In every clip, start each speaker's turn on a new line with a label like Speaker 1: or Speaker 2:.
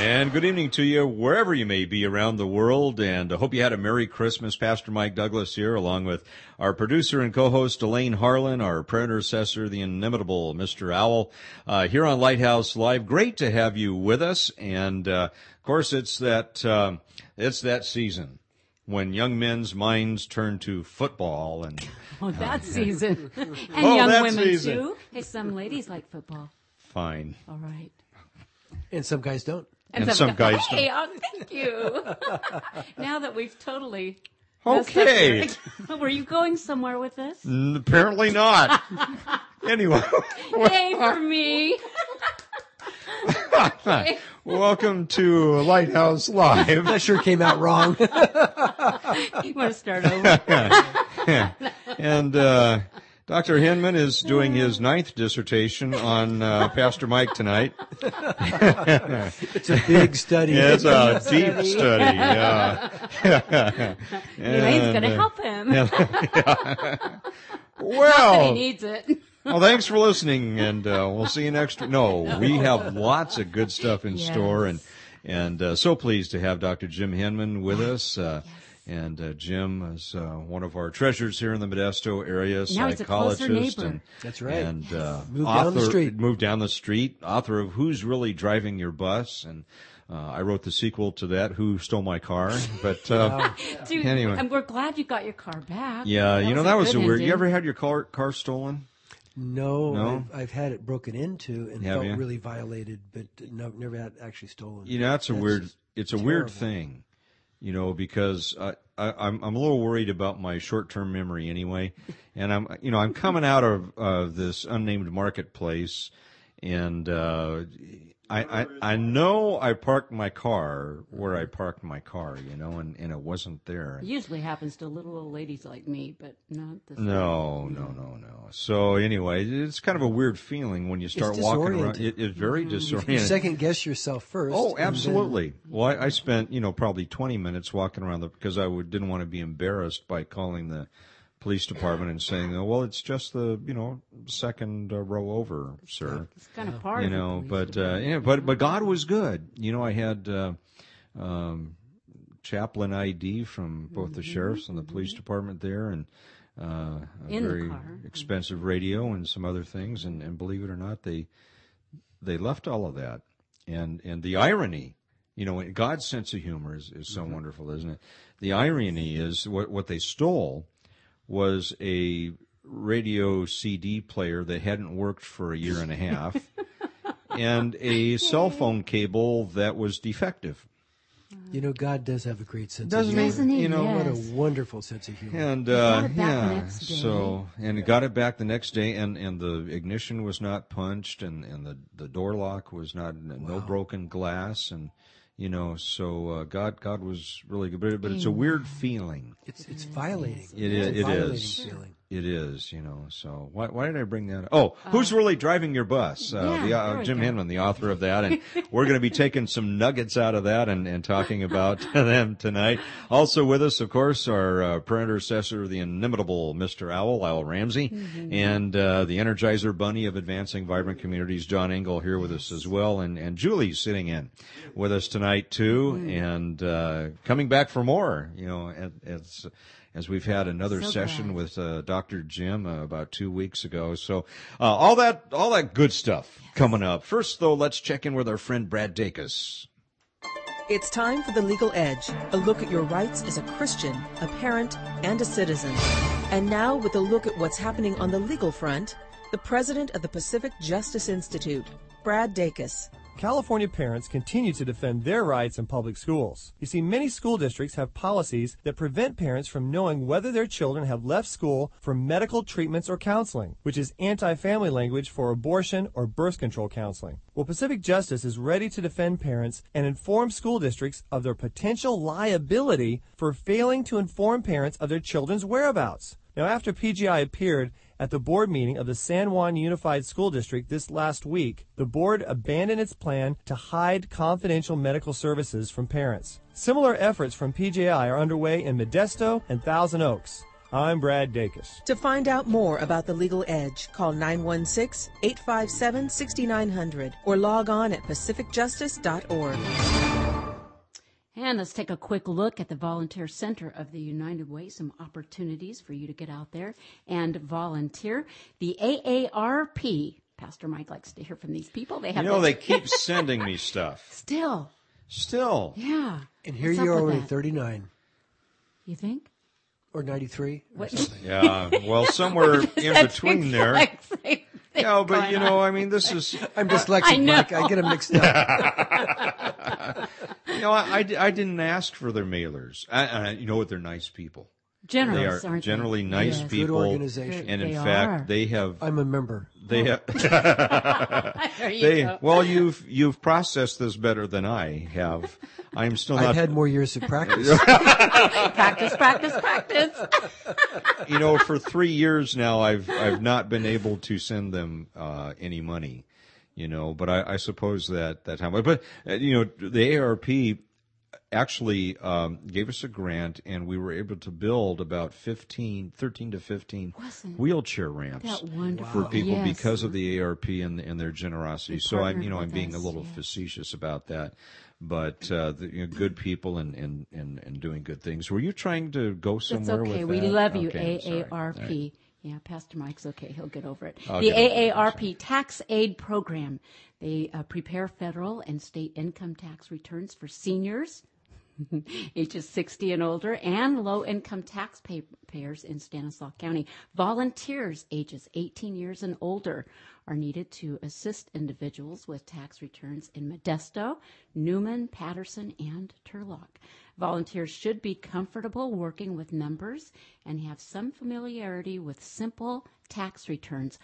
Speaker 1: And good evening to you wherever you may be around the world. And I hope you had a Merry Christmas. Pastor Mike Douglas here, along with our producer and co-host Elaine Harlan, our prayer intercessor, the inimitable Mr. Owl, uh, here on Lighthouse Live. Great to have you with us. And uh, of course, it's that uh, it's that season when young men's minds turn to football and
Speaker 2: oh, that season, and
Speaker 1: oh,
Speaker 2: young women
Speaker 1: season.
Speaker 2: too. Hey, some ladies like football.
Speaker 1: Fine.
Speaker 2: All right.
Speaker 3: And some guys don't.
Speaker 1: And some guys
Speaker 2: Hey, oh, thank you. now that we've totally.
Speaker 1: Okay.
Speaker 2: Were you going somewhere with this?
Speaker 1: Apparently not. anyway.
Speaker 2: Yay for me.
Speaker 1: Welcome to Lighthouse Live.
Speaker 3: That sure came out wrong.
Speaker 2: You want to start over? Yeah.
Speaker 1: and uh, Dr. Henman is doing his ninth dissertation on uh, Pastor Mike tonight.
Speaker 3: it's a big study.
Speaker 1: It's a deep study. Yeah.
Speaker 2: Elaine's going to
Speaker 1: uh,
Speaker 2: help him. But he
Speaker 1: Well,
Speaker 2: needs it.
Speaker 1: well, thanks for listening, and uh, we'll see you next. No, we have lots of good stuff in store, and and uh, so pleased to have Dr. Jim Henman with us. Uh, And uh, Jim is uh, one of our treasures here in the Modesto area,
Speaker 2: Now he's a closer
Speaker 1: psychologist,
Speaker 2: neighbor.
Speaker 1: and
Speaker 3: That's right.
Speaker 1: and uh,
Speaker 3: Moved down the
Speaker 1: author-
Speaker 3: street.
Speaker 1: Moved down the street. Author of Who's Really Driving Your Bus, and uh, I wrote the sequel to that, Who Stole My Car. But uh,
Speaker 2: Dude,
Speaker 1: Anyway.
Speaker 2: and we're glad you got your car back.
Speaker 1: yeah, you know that was a weird. You ever had your car car stolen?
Speaker 3: No,
Speaker 1: No?
Speaker 3: I've, I've had it broken into and
Speaker 1: Have
Speaker 3: felt
Speaker 1: you?
Speaker 3: really violated, but no, never had actually stolen.
Speaker 1: You know, that's a weird. It's a weird thing, you know, because I, I, I'm I'm a little worried about my short term memory anyway, and I'm you know I'm coming out of uh, this unnamed marketplace, and uh, I, I I know I parked my car where I parked my car, you know, and, and it wasn't there.
Speaker 2: It usually happens to little old ladies like me, but not this.
Speaker 1: No, no, no, no. So anyway, it's kind of a weird feeling when you start walking around. It, it's very mm-hmm.
Speaker 3: You
Speaker 1: disorienting.
Speaker 3: second guess yourself first.
Speaker 1: Oh,
Speaker 3: and then-
Speaker 1: absolutely. Well, I, I spent you know probably 20 minutes walking around the because I would, didn't want to be embarrassed by calling the police department and saying, oh, "Well, it's just the you know second uh, row over, sir."
Speaker 2: It's kind of part
Speaker 1: You know, but uh,
Speaker 2: department.
Speaker 1: yeah, but but God was good. You know, I had uh, um, chaplain ID from both the sheriffs and the police department there, and uh, a
Speaker 2: Mm-hmm. The
Speaker 1: very
Speaker 2: car.
Speaker 1: expensive radio and some other things. And, and believe it or not, they they left all of that. And and the irony, you know, God's sense of humor is, is so wonderful, isn't it? The irony is what what they stole was a radio CD player that hadn't worked for a year and a half, and a cell phone cable that was defective.
Speaker 3: You know, God does have a great sense
Speaker 1: Doesn't
Speaker 3: of
Speaker 1: he?
Speaker 3: humor.
Speaker 2: Doesn't he?
Speaker 1: You know,
Speaker 3: What a wonderful sense of humor.
Speaker 1: And
Speaker 2: got
Speaker 1: uh,
Speaker 2: it back the
Speaker 1: yeah,
Speaker 2: next day.
Speaker 1: so and it got it back the next day, and, and the ignition was not punched, and, and the the door lock was not no broken glass, and you know, so uh, God God was really good, but, but it's a weird feeling.
Speaker 3: It's it's violating.
Speaker 1: It
Speaker 3: it's
Speaker 1: is-
Speaker 3: a
Speaker 1: it
Speaker 3: violating feeling.
Speaker 1: It is, you know. So why why did I bring that? up? Oh, who's really driving your bus? Uh,
Speaker 2: Uh, yeah,
Speaker 1: the, uh, Jim
Speaker 2: go.
Speaker 1: Henman, the author of that, and we're going to be taking some nuggets out of that and, and talking about them tonight. Also with us, of course, our uh, prayer intercessor, the inimitable Mr. Owl, Owl Ramsey,
Speaker 2: Mm-hmm.
Speaker 1: and uh, the Energizer Bunny of Advancing Vibrant Communities, John Engel, here with us as well, and and Julie's sitting in with us tonight too,
Speaker 2: Mm-hmm.
Speaker 1: and uh, coming back for more. You know, as- as as we've had another
Speaker 2: So
Speaker 1: session
Speaker 2: glad.
Speaker 1: with uh, Dr. Jim uh, about two weeks ago. So uh, all that all that good stuff coming up. First, though, let's check in with our friend Brad Dacus.
Speaker 4: It's time for The Legal Edge, a look at your rights as a Christian, a parent, and a citizen. And now, with a look at what's happening on the legal front, the president of the Pacific Justice Institute, Brad Dacus.
Speaker 5: California parents continue to defend their rights in public schools. You see, many school districts have policies that prevent parents from knowing whether their children have left school for medical treatments or counseling, which is anti-family language for abortion or birth control counseling. Well, Pacific Justice is ready to defend parents and inform school districts of their potential liability for failing to inform parents of their children's whereabouts. Now, after PJI appeared at the board meeting of the San Juan Unified School District this last week, the board abandoned its plan to hide confidential medical services from parents. Similar efforts from PJI are underway in Modesto and Thousand Oaks. I'm Brad Dacus.
Speaker 4: To find out more about the legal edge, call 916 857 6900 or log on at pacificjustice.org.
Speaker 2: And let's take a quick look at the Volunteer Center of the United Way. Some opportunities for you to get out there and volunteer. The AARP, Pastor Mike likes to hear from these people.
Speaker 1: They have you know, they keep sending me stuff.
Speaker 2: Still.
Speaker 1: Still.
Speaker 2: Yeah.
Speaker 3: And here What's you are only 39.
Speaker 2: You think?
Speaker 3: Or 93 or something.
Speaker 1: Yeah, well, somewhere in between there. Yeah, but you know, I mean, this is.
Speaker 3: I'm dyslexic, I Mike. I get them mixed up.
Speaker 1: you know, I, I, I, didn't ask for their mailers. I, I, you know what? They're nice people.
Speaker 2: Generous,
Speaker 1: they are generally
Speaker 2: they?
Speaker 1: nice
Speaker 2: yes.
Speaker 1: people.
Speaker 3: Good organization.
Speaker 1: And in
Speaker 2: they
Speaker 1: fact,
Speaker 2: are.
Speaker 1: they have.
Speaker 3: I'm a member.
Speaker 1: They have.
Speaker 2: you
Speaker 1: they
Speaker 2: go.
Speaker 1: well, you've you've processed this better than I have. I'm still not.
Speaker 3: I've had more years of practice.
Speaker 2: practice, practice, practice.
Speaker 1: you know, for three years now, I've I've not been able to send them uh, any money. You know, but I, I suppose that that time. But uh, you know, the ARP actually um, gave us a grant and we were able to build about 15 13 to 15
Speaker 2: Wasn't
Speaker 1: wheelchair ramps for people
Speaker 2: Yes.
Speaker 1: because of the ARP and, and their generosity.
Speaker 2: They
Speaker 1: so I'm, you know, I'm being a little
Speaker 2: yeah.
Speaker 1: facetious about that, but uh, the, you know, good people and, and, and, and doing good things. Were you trying to go
Speaker 2: That's
Speaker 1: somewhere
Speaker 2: okay.
Speaker 1: with
Speaker 2: We
Speaker 1: that?
Speaker 2: love you,
Speaker 1: Okay.
Speaker 2: AARP. Yeah, Pastor Mike's okay. He'll get over it.
Speaker 1: I'll
Speaker 2: the
Speaker 1: over it.
Speaker 2: AARP Tax Aid Program. They uh, prepare federal and state income tax returns for seniors, ages 60 and older, and low income taxpayers in Stanislaus County. Volunteers ages 18 years and older are needed to assist individuals with tax returns in Modesto, Newman, Patterson, and Turlock. Volunteers should be comfortable working with numbers and have some familiarity with simple tax returns.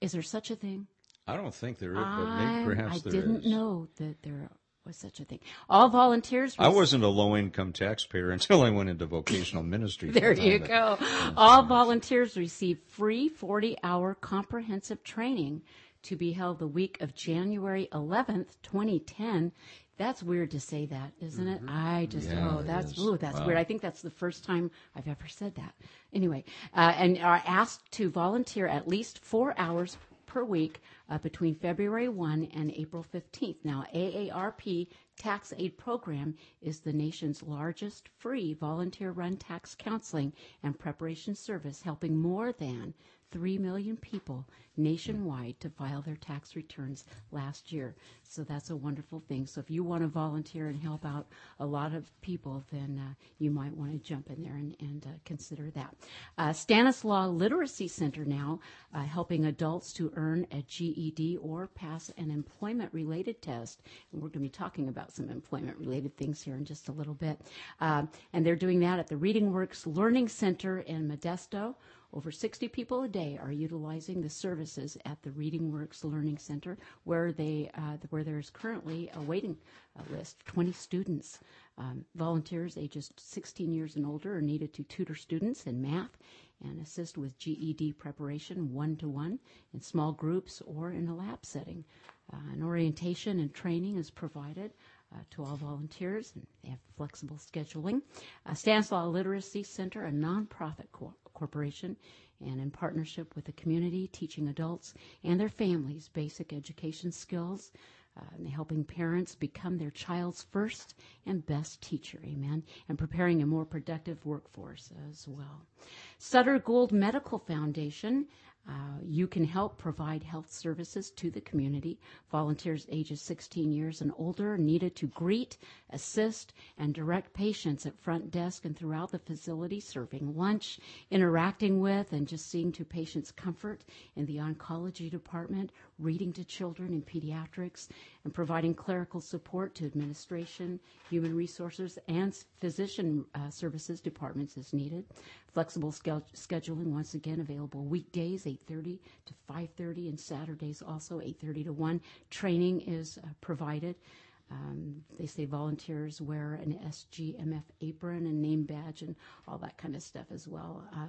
Speaker 2: Is there such a thing?
Speaker 1: I don't think there is, but maybe perhaps
Speaker 2: I
Speaker 1: there
Speaker 2: didn't
Speaker 1: is.
Speaker 2: know that there was such a thing. All volunteers.
Speaker 1: I wasn't a low income taxpayer until I went into vocational ministry.
Speaker 2: There you go. All volunteers receive free 40 hour comprehensive training to be held the week of January 11th, 2010. That's weird to say that, isn't it? I just,
Speaker 1: Mm-hmm. Yeah,
Speaker 2: oh, that's, ooh, that's
Speaker 1: Wow.
Speaker 2: weird. I think that's the first time I've ever said that. Anyway, uh, and are asked to volunteer at least four hours per week uh, between February 1 and April 15th. Now, AARP Tax Aid Program is the nation's largest free volunteer run tax counseling and preparation service, helping more than 3 million people nationwide to file their tax returns last year. So that's a wonderful thing. So if you want to volunteer and help out a lot of people, then uh, you might want to jump in there and, and uh, consider that. Uh, Stanislaus Literacy Center now uh, helping adults to earn a GED or pass an employment related test. And we're going to be talking about some employment related things here in just a little bit. Um, and they're doing that at the Reading Works Learning Center in Modesto. Over 60 people a day are utilizing the services at the Reading Works Learning Center, where they uh, where there is currently a waiting uh, list. 20 students, um, volunteers ages 16 years and older, are needed to tutor students in math and assist with GED preparation one to one in small groups or in a lab setting. Uh, an orientation and training is provided uh, to all volunteers, and they have flexible scheduling. Uh, Stanislaus Literacy Center, a nonprofit co- corporation, and in partnership with the community, teaching adults and their families basic education skills. Uh, and helping parents become their child's first and best teacher, amen, and preparing a more productive workforce as well. Sutter Gould Medical Foundation Uh, you can help provide health services to the community. Volunteers ages 16 years and older are needed to greet, assist, and direct patients at front desk and throughout the facility, serving lunch, interacting with, and just seeing to patients' comfort in the oncology department, reading to children in pediatrics, and providing clerical support to administration, human resources, and physician uh, services departments as needed. Flexible scheduling, once again, available weekdays, 8.30 to 5.30, and Saturdays also, 8.30 to 1. Training is uh, provided. Um, they say volunteers wear an SGMF apron and name badge and all that kind of stuff as well. Uh,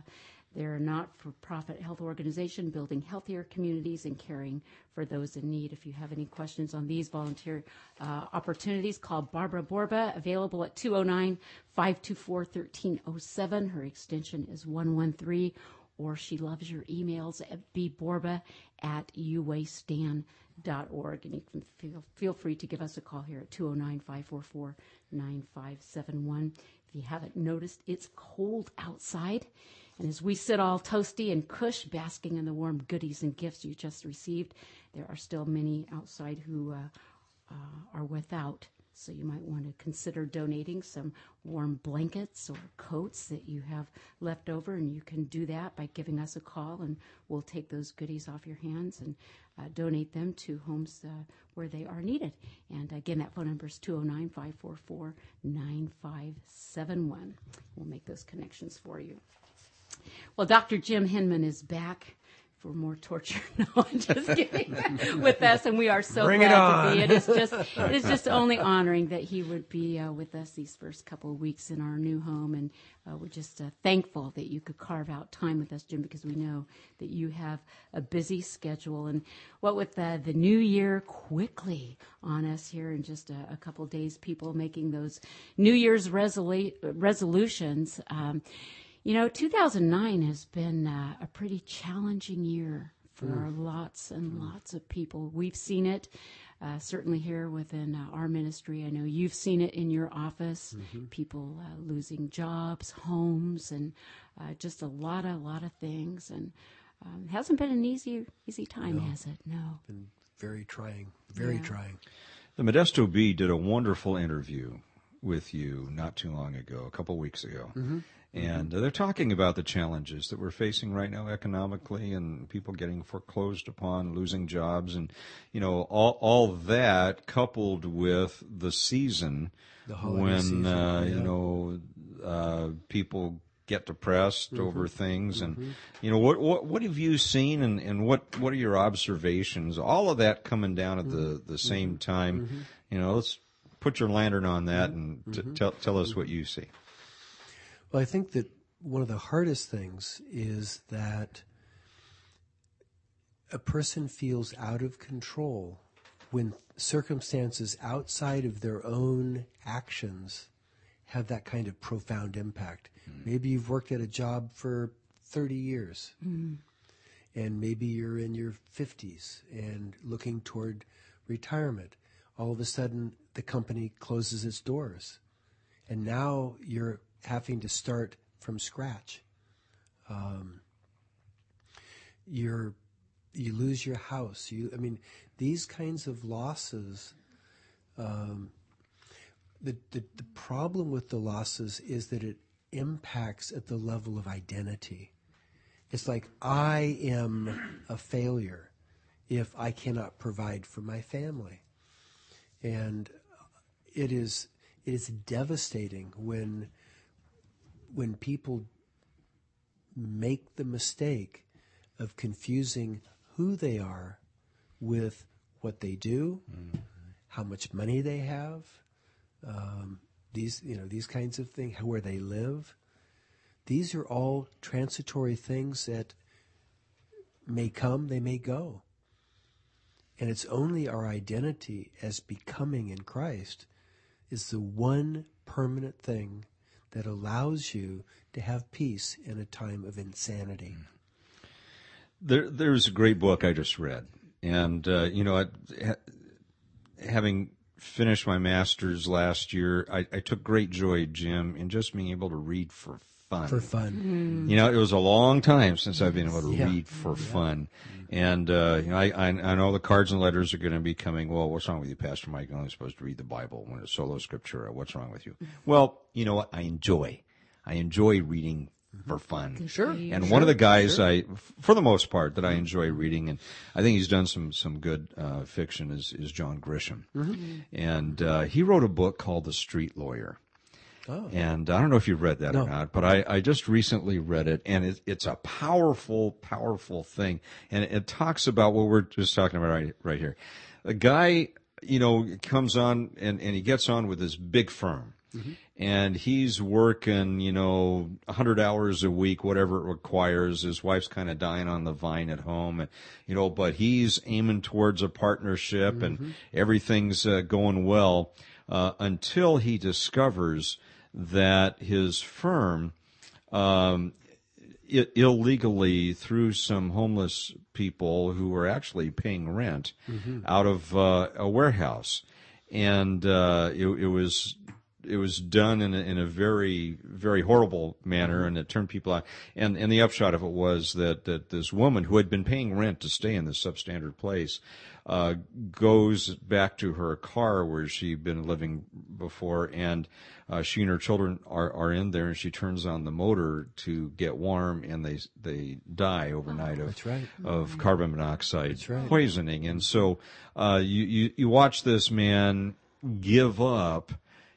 Speaker 2: they're a not-for-profit health organization building healthier communities and caring for those in need. If you have any questions on these volunteer uh, opportunities, call Barbara Borba, available at 209-524-1307. Her extension is 113, or she loves your emails at bborba at uwastan.org. And you can feel, feel free to give us a call here at 209-544-9571. If you haven't noticed, it's cold outside. And as we sit all toasty and cush, basking in the warm goodies and gifts you just received, there are still many outside who uh, uh, are without. So you might want to consider donating some warm blankets or coats that you have left over, and you can do that by giving us a call, and we'll take those goodies off your hands and uh, donate them to homes uh, where they are needed. And again, that phone number is 209 544 9571. We'll make those connections for you. Well, Dr. Jim Henman is back for more torture. No, I'm just kidding. with us, and we are so
Speaker 3: Bring
Speaker 2: glad to be. It is just it is just only honoring that he would be uh, with us these first couple of weeks in our new home, and uh, we're just uh, thankful that you could carve out time with us, Jim, because we know that you have a busy schedule. And what with the the new year quickly on us here in just a, a couple of days, people making those New Year's resolu- resolutions. Um, you know, 2009 has been uh, a pretty challenging year for mm. lots and mm. lots of people. We've seen it uh, certainly here within uh, our ministry. I know you've seen it in your office. Mm-hmm. People uh, losing jobs, homes, and uh, just a lot, a lot of things. And um, it hasn't been an easy, easy time,
Speaker 3: no.
Speaker 2: has it? No.
Speaker 3: Been very trying. Very yeah. trying.
Speaker 6: The Modesto Bee did a wonderful interview with you not too long ago, a couple weeks ago. Mm-hmm. And uh, they're talking about the challenges that we're facing right now economically and people getting foreclosed upon, losing jobs, and, you know, all, all that coupled with the season
Speaker 3: the
Speaker 6: when,
Speaker 3: season,
Speaker 6: uh,
Speaker 3: yeah.
Speaker 6: you know, uh, people get depressed mm-hmm. over things and mm-hmm. you know what what what have you seen and and what what are your observations all of that coming down at the mm-hmm. the same mm-hmm. time
Speaker 3: mm-hmm.
Speaker 6: you know let's put your lantern on that and t- tell tell us what you see
Speaker 3: well, I think that one of the hardest things is that a person feels out of control when circumstances outside of their own actions have that kind of profound impact. Mm. Maybe you've worked at a job for 30 years. Mm. And maybe you're in your 50s and looking toward retirement. All of a sudden, the company closes its doors. And now you're having to start from scratch. Um, you're you lose your house. You, I mean, these kinds of losses. Um, the, the the problem with the losses is that it impacts at the level of identity. It's like I am a failure if I cannot provide for my family, and it is it is devastating when when people make the mistake of confusing who they are with what they do, mm-hmm. how much money they have, um, these you know these kinds of things, where they live. These are all transitory things that may come, they may go. And it's only our identity as becoming in Christ is the one permanent thing that allows you to have peace in a time of insanity.
Speaker 6: There, there's a great book I just read, and uh, you know, having
Speaker 1: finished my master's last year, I, I took great joy, Jim, in just being able to read for fun.
Speaker 3: For fun.
Speaker 1: You know, it was a long time since I've been able to
Speaker 3: Yeah.
Speaker 1: read for fun. And, uh, you know, I, I, I know the cards and letters are going to be coming. Well, what's wrong with you, Pastor Mike? You're only supposed to read the Bible when it's sola scriptura. What's wrong with you? Well, you know what? I enjoy. I enjoy reading for fun.
Speaker 3: Sure.
Speaker 1: And one of the guys I, for the most part, that I enjoy reading, and I think he's done some some good uh, fiction, is is John Grisham, and uh, he wrote a book called The Street Lawyer. And I don't know if you've read that
Speaker 3: No.
Speaker 1: or not, but I, I just recently read it, and it, it's a powerful, powerful thing. And it, it talks about what we're just talking about right, right here. A guy, you know, comes on and, and he gets on with this big firm. And he's working, you know, 100 hours a week, whatever it requires. His wife's kind of dying on the vine at home, and, you know, but he's aiming towards a partnership and everything's uh, going well uh, until he discovers that his firm um, i- illegally through some homeless people who were actually paying rent out of uh, a warehouse, and uh, it, it was it was done in a, in a very very horrible manner, and it turned people out. And and the upshot of it was that that this woman who had been paying rent to stay in this substandard place. Uh, goes back to her car where she'd been living before, and uh, she and her children are, are in there, and she turns on the motor to get warm, and they they die overnight of
Speaker 3: right.
Speaker 1: of carbon monoxide
Speaker 3: right.
Speaker 1: poisoning. And so uh, you, you you watch this man give up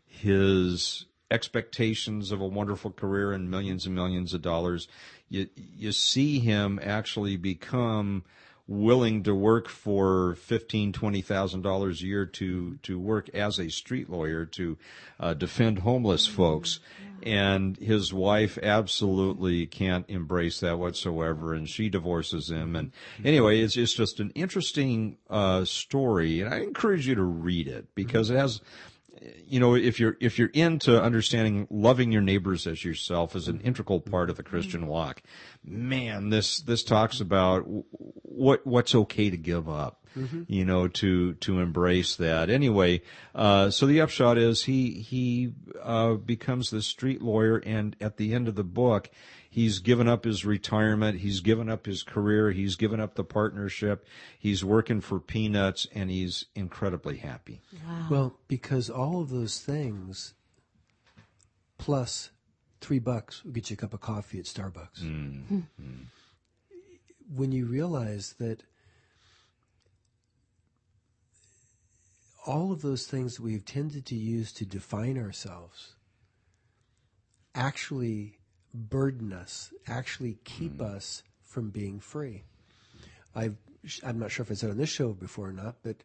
Speaker 1: his expectations of a wonderful career and millions and millions of dollars. You you see him actually become willing to work for fifteen twenty thousand dollars a year to to work as a street lawyer to uh, defend homeless folks. And his wife absolutely can't embrace that whatsoever and she divorces him. And anyway it's, it's just an interesting uh, story and i encourage you to read it because it has you know if you're if you're into understanding loving your neighbors as yourself as an integral part of the christian walk man this this talks about what what's okay to give up you know to to embrace that. Anyway uh so the upshot is he he uh becomes the street lawyer and at the end of the book he's given up his retirement. He's given up his career. He's given up the partnership. He's working for peanuts and he's incredibly happy.
Speaker 3: Well, because all of those things plus three bucks will get you a cup of coffee at Starbucks. Mm, mm. When you realize that all of those things that we've tended to use to define ourselves actually burden us, actually keep hmm. us from being free. I've, I'm not sure if I said on this show before or not, but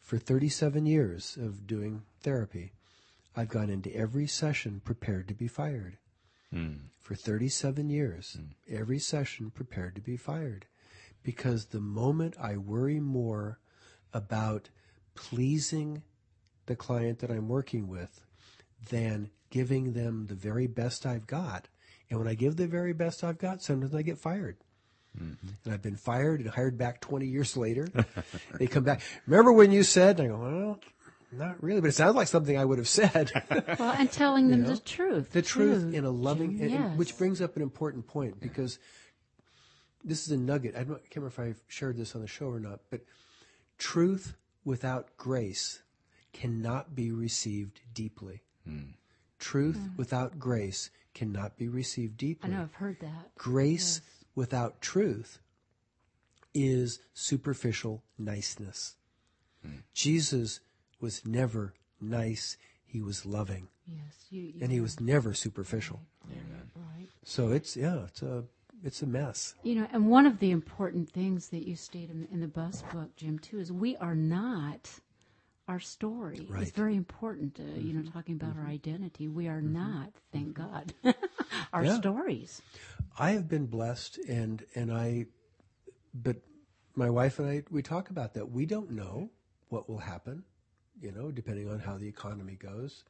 Speaker 3: for 37 years of doing therapy, I've gone into every session prepared to be fired. Hmm. For 37 years, hmm. every session prepared to be fired. Because the moment I worry more about pleasing the client that I'm working with than giving them the very best I've got. And when I give the very best I've got, sometimes I get fired. Mm-hmm. And I've been fired and hired back 20 years later. they come back. Remember when you said? And I go, well, not really, but it sounds like something I would have said.
Speaker 2: Well, and telling them
Speaker 3: know,
Speaker 2: the truth.
Speaker 3: the truth
Speaker 2: too,
Speaker 3: in a loving,
Speaker 2: Jim.
Speaker 3: and- and-
Speaker 2: Yes.
Speaker 3: which brings up an important point because this is a nugget. I, don't, I can't remember if I've shared this on the show or not, but truth without grace cannot be received deeply. Hmm. Truth hmm. without grace cannot be received deeply.
Speaker 2: I know I've heard that.
Speaker 3: Grace without truth is superficial niceness. Hmm. Jesus was never nice. He was loving,
Speaker 2: Yes, you. you
Speaker 3: and he was never superficial. Amen.
Speaker 2: right.
Speaker 3: So it's yeah, it's a it's a mess.
Speaker 2: You know, and one of the important things that you state in, in the bus book, Jim, too, is we are not our story.
Speaker 3: Right.
Speaker 2: It's very important, uh, you know, mm-hmm. talking about our mm-hmm. identity. We are mm-hmm. not, thank God, our
Speaker 3: Yeah.
Speaker 2: stories.
Speaker 3: I have been blessed, and and I, but my wife and I we talk about that. We don't know what will happen, you know, depending on how the economy goes.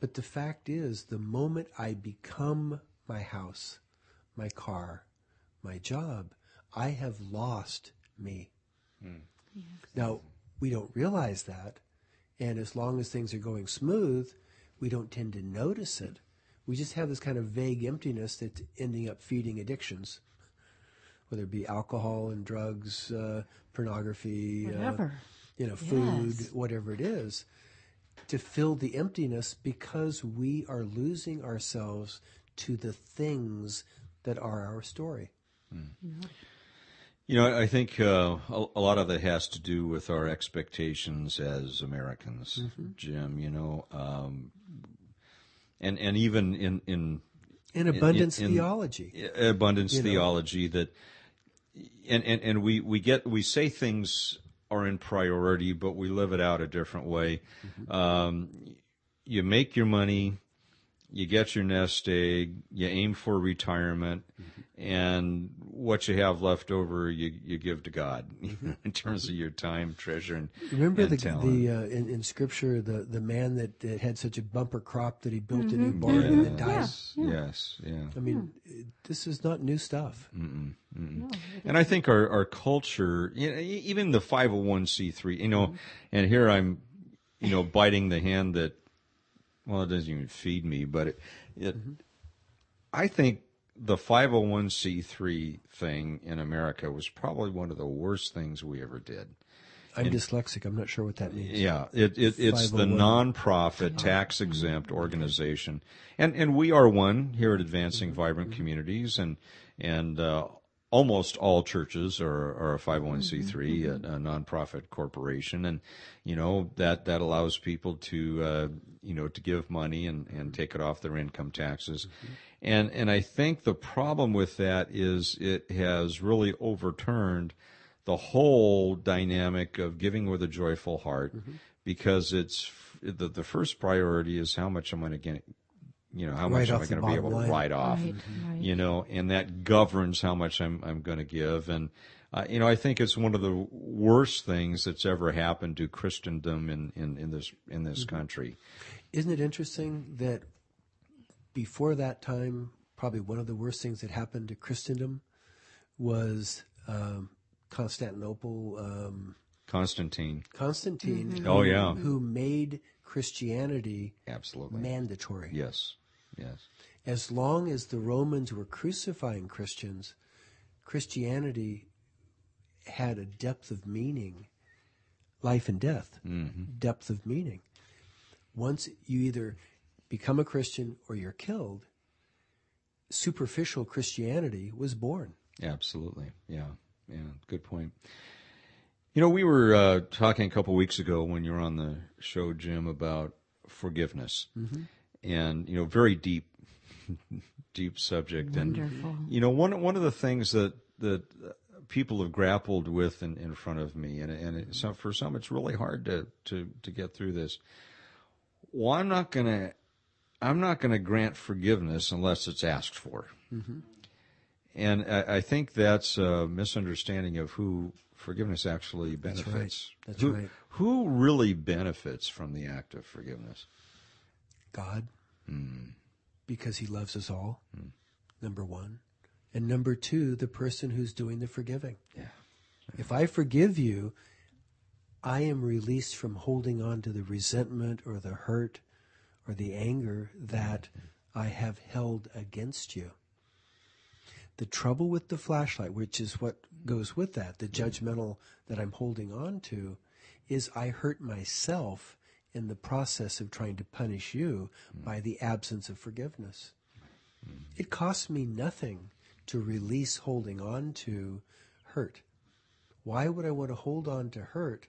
Speaker 3: But the fact is, the moment I become my house, my car, my job, I have lost me. Hmm. Now we don't realize that And as long as things are going smooth, we don't tend to notice it. We just have this kind of vague emptiness that's ending up feeding addictions, whether it be alcohol and drugs, uh, pornography, uh,
Speaker 2: Whatever.
Speaker 3: you know, food,
Speaker 2: Yes.
Speaker 3: whatever it is, to fill the emptiness because we are losing ourselves to the things that are our story.
Speaker 1: You know, I think uh, a, a lot of that has to do with our expectations as Americans, Jim. You know, um, and and even in in
Speaker 3: In abundance
Speaker 1: in-
Speaker 3: theology.
Speaker 1: abundance
Speaker 3: You know?
Speaker 1: theology that and, and and we we get we say things are in priority but we live it out a different way um, you make your money you get your nest egg you aim for retirement and what you have left over you you give to god in terms of your time treasure and
Speaker 3: Remember
Speaker 1: and
Speaker 3: the
Speaker 1: talent.
Speaker 3: the uh, in, in scripture the the man that, that had such a bumper crop that he built a new
Speaker 2: Mm-hmm.
Speaker 3: barn and then died.
Speaker 1: yes. Yes. Yeah.
Speaker 3: I mean, this is not new stuff.
Speaker 1: And I think our, our culture, you know, e- even the 501c3, you know, and here I'm, you know, biting the hand that, well, it doesn't even feed me, but it, it I think the 501c3 thing in America was probably one of the worst things we ever did.
Speaker 3: I'm dyslexic. I'm not sure what that means.
Speaker 1: Yeah, it, it it's the nonprofit tax exempt organization, and and we are one here at Advancing
Speaker 3: Mm-hmm.
Speaker 1: Vibrant Communities, and and uh, almost all churches are are a five hundred one c three, a
Speaker 3: Mm-hmm.
Speaker 1: a nonprofit corporation, and you know that that allows people to uh, you know to give money and and take it off their income taxes. And and I think the problem with that is it has really overturned the whole dynamic of giving with a joyful heart because it's the the first priority is how much am I going to get you know how
Speaker 3: Right
Speaker 1: much am I going to be
Speaker 3: bottom
Speaker 1: able to write off
Speaker 2: Right, right.
Speaker 1: you know and that governs how much I'm I'm going to give. And uh, you know I think it's one of the worst things that's ever happened to Christendom in in, in this in this country.
Speaker 3: Isn't it interesting that before that time, probably one of the worst things that happened to Christendom was um, Constantinople, um,
Speaker 1: Constantine.
Speaker 3: Constantine,
Speaker 1: Oh,
Speaker 3: who-
Speaker 1: yeah.
Speaker 3: who made Christianity
Speaker 1: absolutely.
Speaker 3: mandatory.
Speaker 1: yes yes
Speaker 3: As long as the Romans were crucifying Christians, Christianity had a depth of meaning, life and death, depth of meaning. Once you either become a Christian or you're killed, superficial Christianity was born.
Speaker 1: Absolutely. Yeah. Yeah. Good point. You know, we were uh, talking a couple weeks ago when you were on the show, Jim, about forgiveness, and you know, very deep, deep subject.
Speaker 2: Wonderful.
Speaker 1: And you know, one one of the things that that people have grappled with in, in front of me, and and it, some, for some, it's really hard to to to get through this. Well, I'm not gonna. I'm not going to grant forgiveness unless it's asked for. Mm-hmm. And I, I think that's a misunderstanding of who forgiveness actually benefits.
Speaker 3: That's
Speaker 1: who,
Speaker 3: right.
Speaker 1: Who really benefits from the act of forgiveness?
Speaker 3: God, hmm. because he loves us all, hmm. number one. And number two, the person who's doing the forgiving.
Speaker 1: Yeah.
Speaker 3: If I forgive you, I am released from holding on to the resentment or the hurt or the anger that I have held against you. The trouble with the flashlight, which is what goes with that, the hmm. judgmental that I'm holding on to, is I hurt myself in the process of trying to punish you by the absence of forgiveness. It costs me nothing to release holding on to hurt. Why would I want to hold on to hurt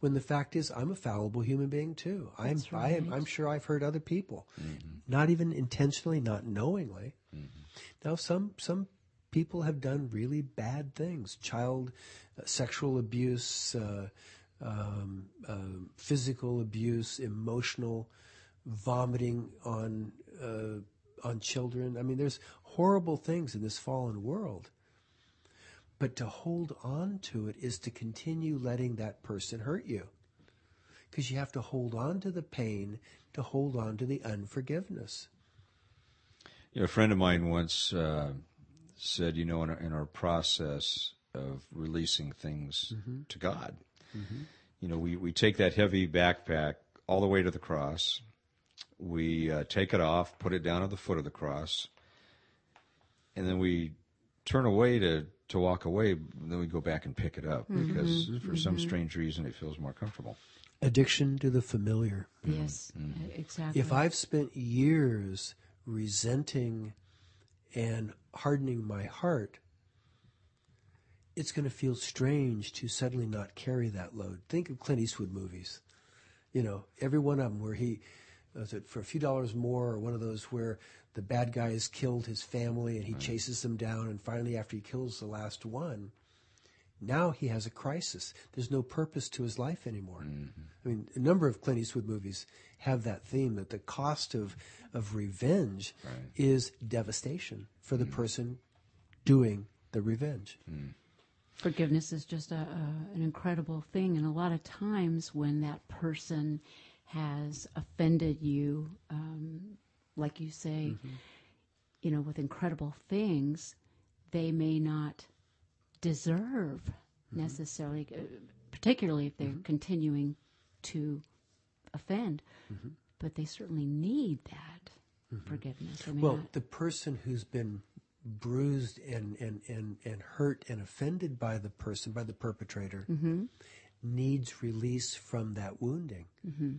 Speaker 3: when the fact is I'm a fallible human being too? I'm
Speaker 2: That's
Speaker 3: I am. I'm sure I've hurt other people. Not even intentionally, not knowingly. Now some some people have done really bad things. Child uh, sexual abuse, uh, um, um physical abuse, emotional vomiting on uh, on children. I mean, there's horrible things in this fallen world. But to hold on to it is to continue letting that person hurt you. Because you have to hold on to the pain, to hold on to the unforgiveness.
Speaker 1: You know, a friend of mine once uh, said, you know, in our, in our process of releasing things to God, you know, we, we take that heavy backpack all the way to the cross. We uh, take it off, put it down at the foot of the cross, and then we turn away to, to walk away. Then we go back and pick it up because for some strange reason it feels more comfortable.
Speaker 3: Addiction to the familiar.
Speaker 2: Yes,
Speaker 1: Mm-hmm.
Speaker 2: exactly.
Speaker 3: If I've spent years resenting and hardening my heart, it's going to feel strange to suddenly not carry that load. Think of Clint Eastwood movies. You know, every one of them where he, was it for a few dollars more, or one of those where the bad guy has killed his family and he chases them down, and finally, after he kills the last one, now he has a crisis. There's no purpose to his life anymore. Mm-hmm. I mean, a number of Clint Eastwood movies have that theme that the cost of, of revenge is devastation for the mm. person doing the revenge. Mm.
Speaker 2: Forgiveness is just a, a, an incredible thing. And a lot of times when that person has offended you um, like you say mm-hmm. you know with incredible things they may not deserve mm-hmm. necessarily uh, particularly if they're mm-hmm. continuing to offend. But they certainly need that forgiveness. They may
Speaker 3: Well,
Speaker 2: not-
Speaker 3: the person who's been bruised and, and, and, and hurt and offended by the person, by the perpetrator, mm-hmm. needs release from that wounding. Mm-hmm.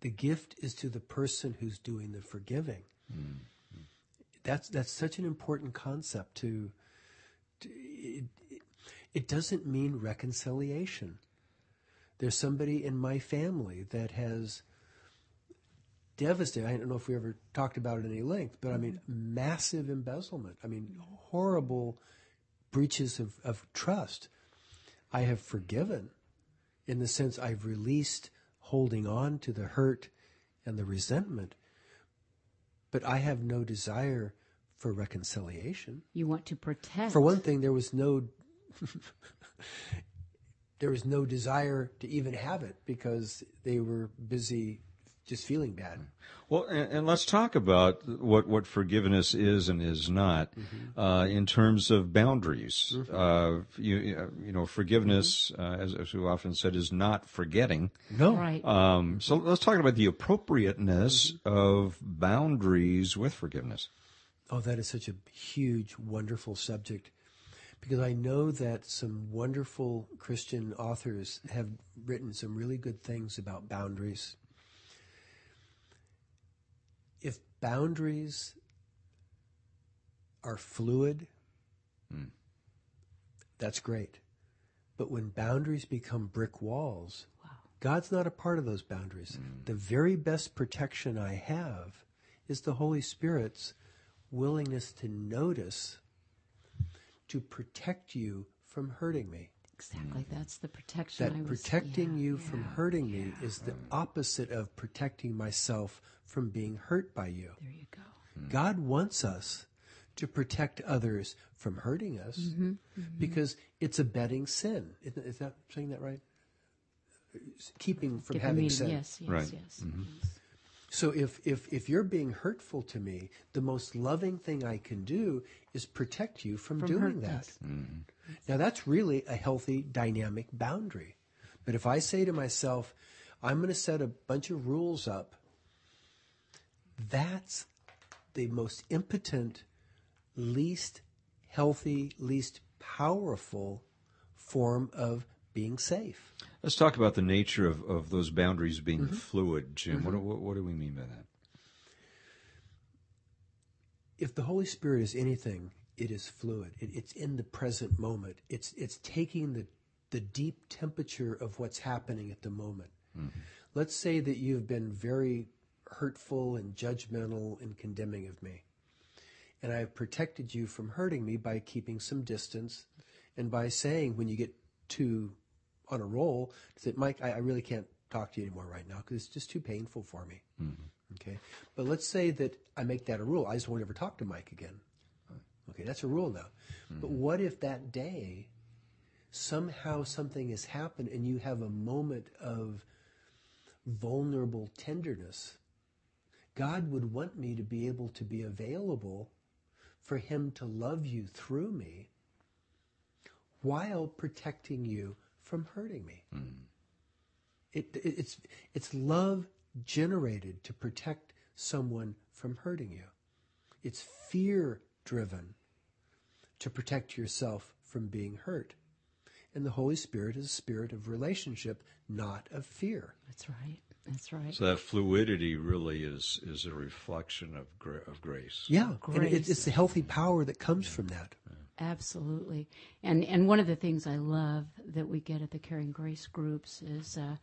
Speaker 3: The gift is to the person who's doing the forgiving. Mm-hmm. That's, that's such an important concept to, to it, it, it doesn't mean reconciliation. There's somebody in my family that has devastating. I don't know if we ever talked about it at any length, but I mean, mm-hmm. massive embezzlement. I mean, horrible breaches of, of trust. I have forgiven in the sense I've released holding on to the hurt and the resentment, but I have no desire for reconciliation.
Speaker 2: you want to protect
Speaker 3: For one thing, there was no there was no desire to even have it because they were busy just feeling bad.
Speaker 1: Well, and, and let's talk about what, what forgiveness is and is not uh, in terms of boundaries. Uh, you, you know, forgiveness, uh, as, as we often said, is not forgetting.
Speaker 3: No,
Speaker 2: right
Speaker 1: Um, so let's talk about the appropriateness of boundaries with forgiveness.
Speaker 3: Oh, that is such a huge, wonderful subject because I know that some wonderful Christian authors have written some really good things about boundaries. If boundaries are fluid, hmm. that's great. But when boundaries become brick walls, God's not a part of those boundaries. Hmm. The very best protection I have is the Holy Spirit's willingness to notice, to protect you from hurting me.
Speaker 2: Exactly mm-hmm. that's the protection I
Speaker 3: That
Speaker 2: was,
Speaker 3: protecting
Speaker 2: yeah,
Speaker 3: you from
Speaker 2: yeah.
Speaker 3: hurting me is the opposite of protecting myself from being hurt by you.
Speaker 2: there you go hmm.
Speaker 3: God wants us to protect others from hurting us mm-hmm. Mm-hmm. because it's abetting sin. Is is that saying that right? Keeping from
Speaker 2: Get
Speaker 3: having
Speaker 2: meaning.
Speaker 3: sin.
Speaker 2: Yes, yes,
Speaker 1: Right.
Speaker 2: yes.
Speaker 3: So if, if, if you're being hurtful to me, the most loving thing I can do is protect you from,
Speaker 2: From
Speaker 3: doing
Speaker 2: hurt,
Speaker 3: that.
Speaker 2: yes.
Speaker 3: Now that's really a healthy dynamic boundary. But if I say to myself, I'm going to set a bunch of rules up, that's the most impotent, least healthy, least powerful form of being safe.
Speaker 1: Let's talk about the nature of, of those boundaries being mm-hmm. fluid, Jim. What, mm-hmm. what, what do we mean by that?
Speaker 3: if the Holy Spirit is anything, it is fluid. It, it's in the present moment. It's it's taking the the deep temperature of what's happening at the moment. Mm-hmm. Let's say that you've been very hurtful and judgmental and condemning of me, and I've protected you from hurting me by keeping some distance, and by saying when you get too on a roll that Mike, I, I really can't talk to you anymore right now because it's just too painful for me. Mm-hmm. Okay. But let's say that I make that a rule. I just won't ever talk to Mike again. Okay, that's a rule now. But mm-hmm. what if that day somehow something has happened and you have a moment of vulnerable tenderness? God would want me to be able to be available for Him to love you through me while protecting you from hurting me. Hmm. It, it, it's it's love generated to protect someone from hurting you. It's fear driven to protect yourself from being hurt. And the Holy Spirit is a spirit of relationship, not of fear.
Speaker 2: That's right. That's right.
Speaker 1: So that fluidity really is is a reflection of gra- of grace.
Speaker 3: Yeah, and it,
Speaker 2: Grace.
Speaker 3: it's the healthy power that comes from that.
Speaker 2: Absolutely. And and one of the things I love that we get at the Caring Grace groups is, uh,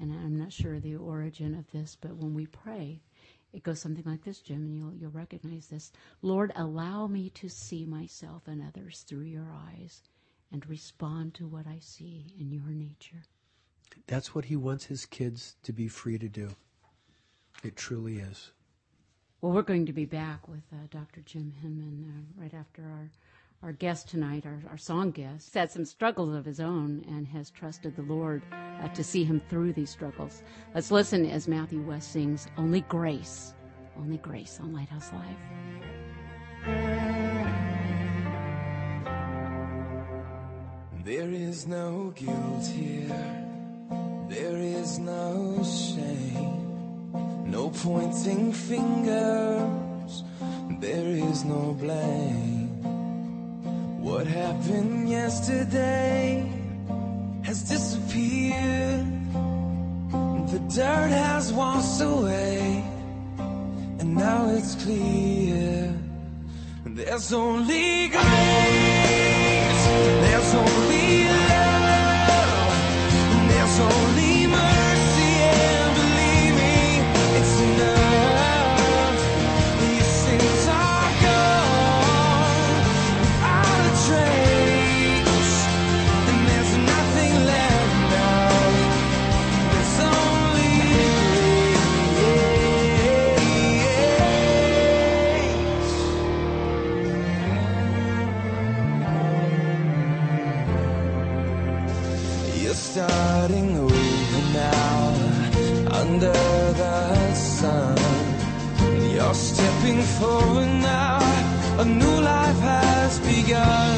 Speaker 2: and I'm not sure the origin of this, but when we pray, it goes something like this, Jim, and you'll you'll recognize this. Lord, allow me to see myself and others through your eyes, and respond to what I see in your nature.
Speaker 3: That's what he wants his kids to be free to do. It truly is.
Speaker 2: Well, we're going to be back with uh, Dr. Jim Henman uh, right after our, our guest tonight, our, our song guest. Had some struggles of his own and has trusted the Lord uh, to see him through these struggles. Let's listen as Matthew West sings Only Grace, Only Grace on Lighthouse Live.
Speaker 7: There is no guilt here. There is no shame. No pointing fingers. There is no blame. What happened yesterday has disappeared. The dirt has washed away. And now it's clear. There's only grace. Forward now. A new life has begun.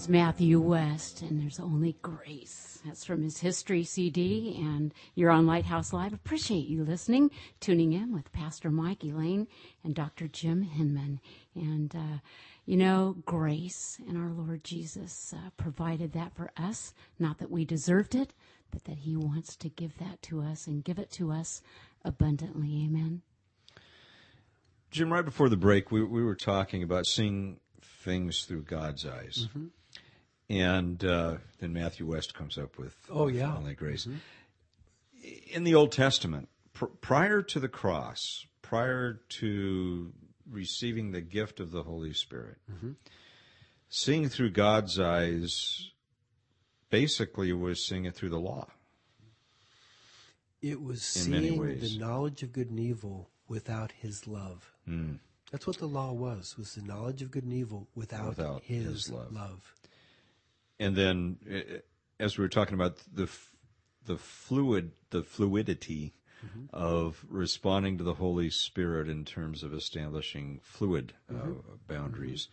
Speaker 2: That's Matthew West, and there's only grace. That's from his history CD, and you're on Lighthouse Live. Appreciate you listening, tuning in with Pastor Mike Elaine and Dr. Jim Henman. And, uh, You know, grace and our Lord Jesus uh, provided that for us. Not that we deserved it, but that He wants to give that to us and give it to us abundantly. Amen.
Speaker 1: Jim, right before the break, we, we were talking about seeing things through God's eyes. And uh, then Matthew West comes up with
Speaker 3: Oh, yeah.
Speaker 1: Only Grace. In the Old Testament, pr- prior to the cross, prior to receiving the gift of the Holy Spirit, seeing through God's eyes basically was seeing it through the law.
Speaker 3: It was seeing the knowledge of good and evil without his love.
Speaker 1: Hmm.
Speaker 3: That's what the law was, was the knowledge of good and evil without,
Speaker 1: Without
Speaker 3: his,
Speaker 1: his love.
Speaker 3: love.
Speaker 1: And then uh, as we were talking about the the fluid the fluidity of responding to the Holy Spirit in terms of establishing fluid uh, boundaries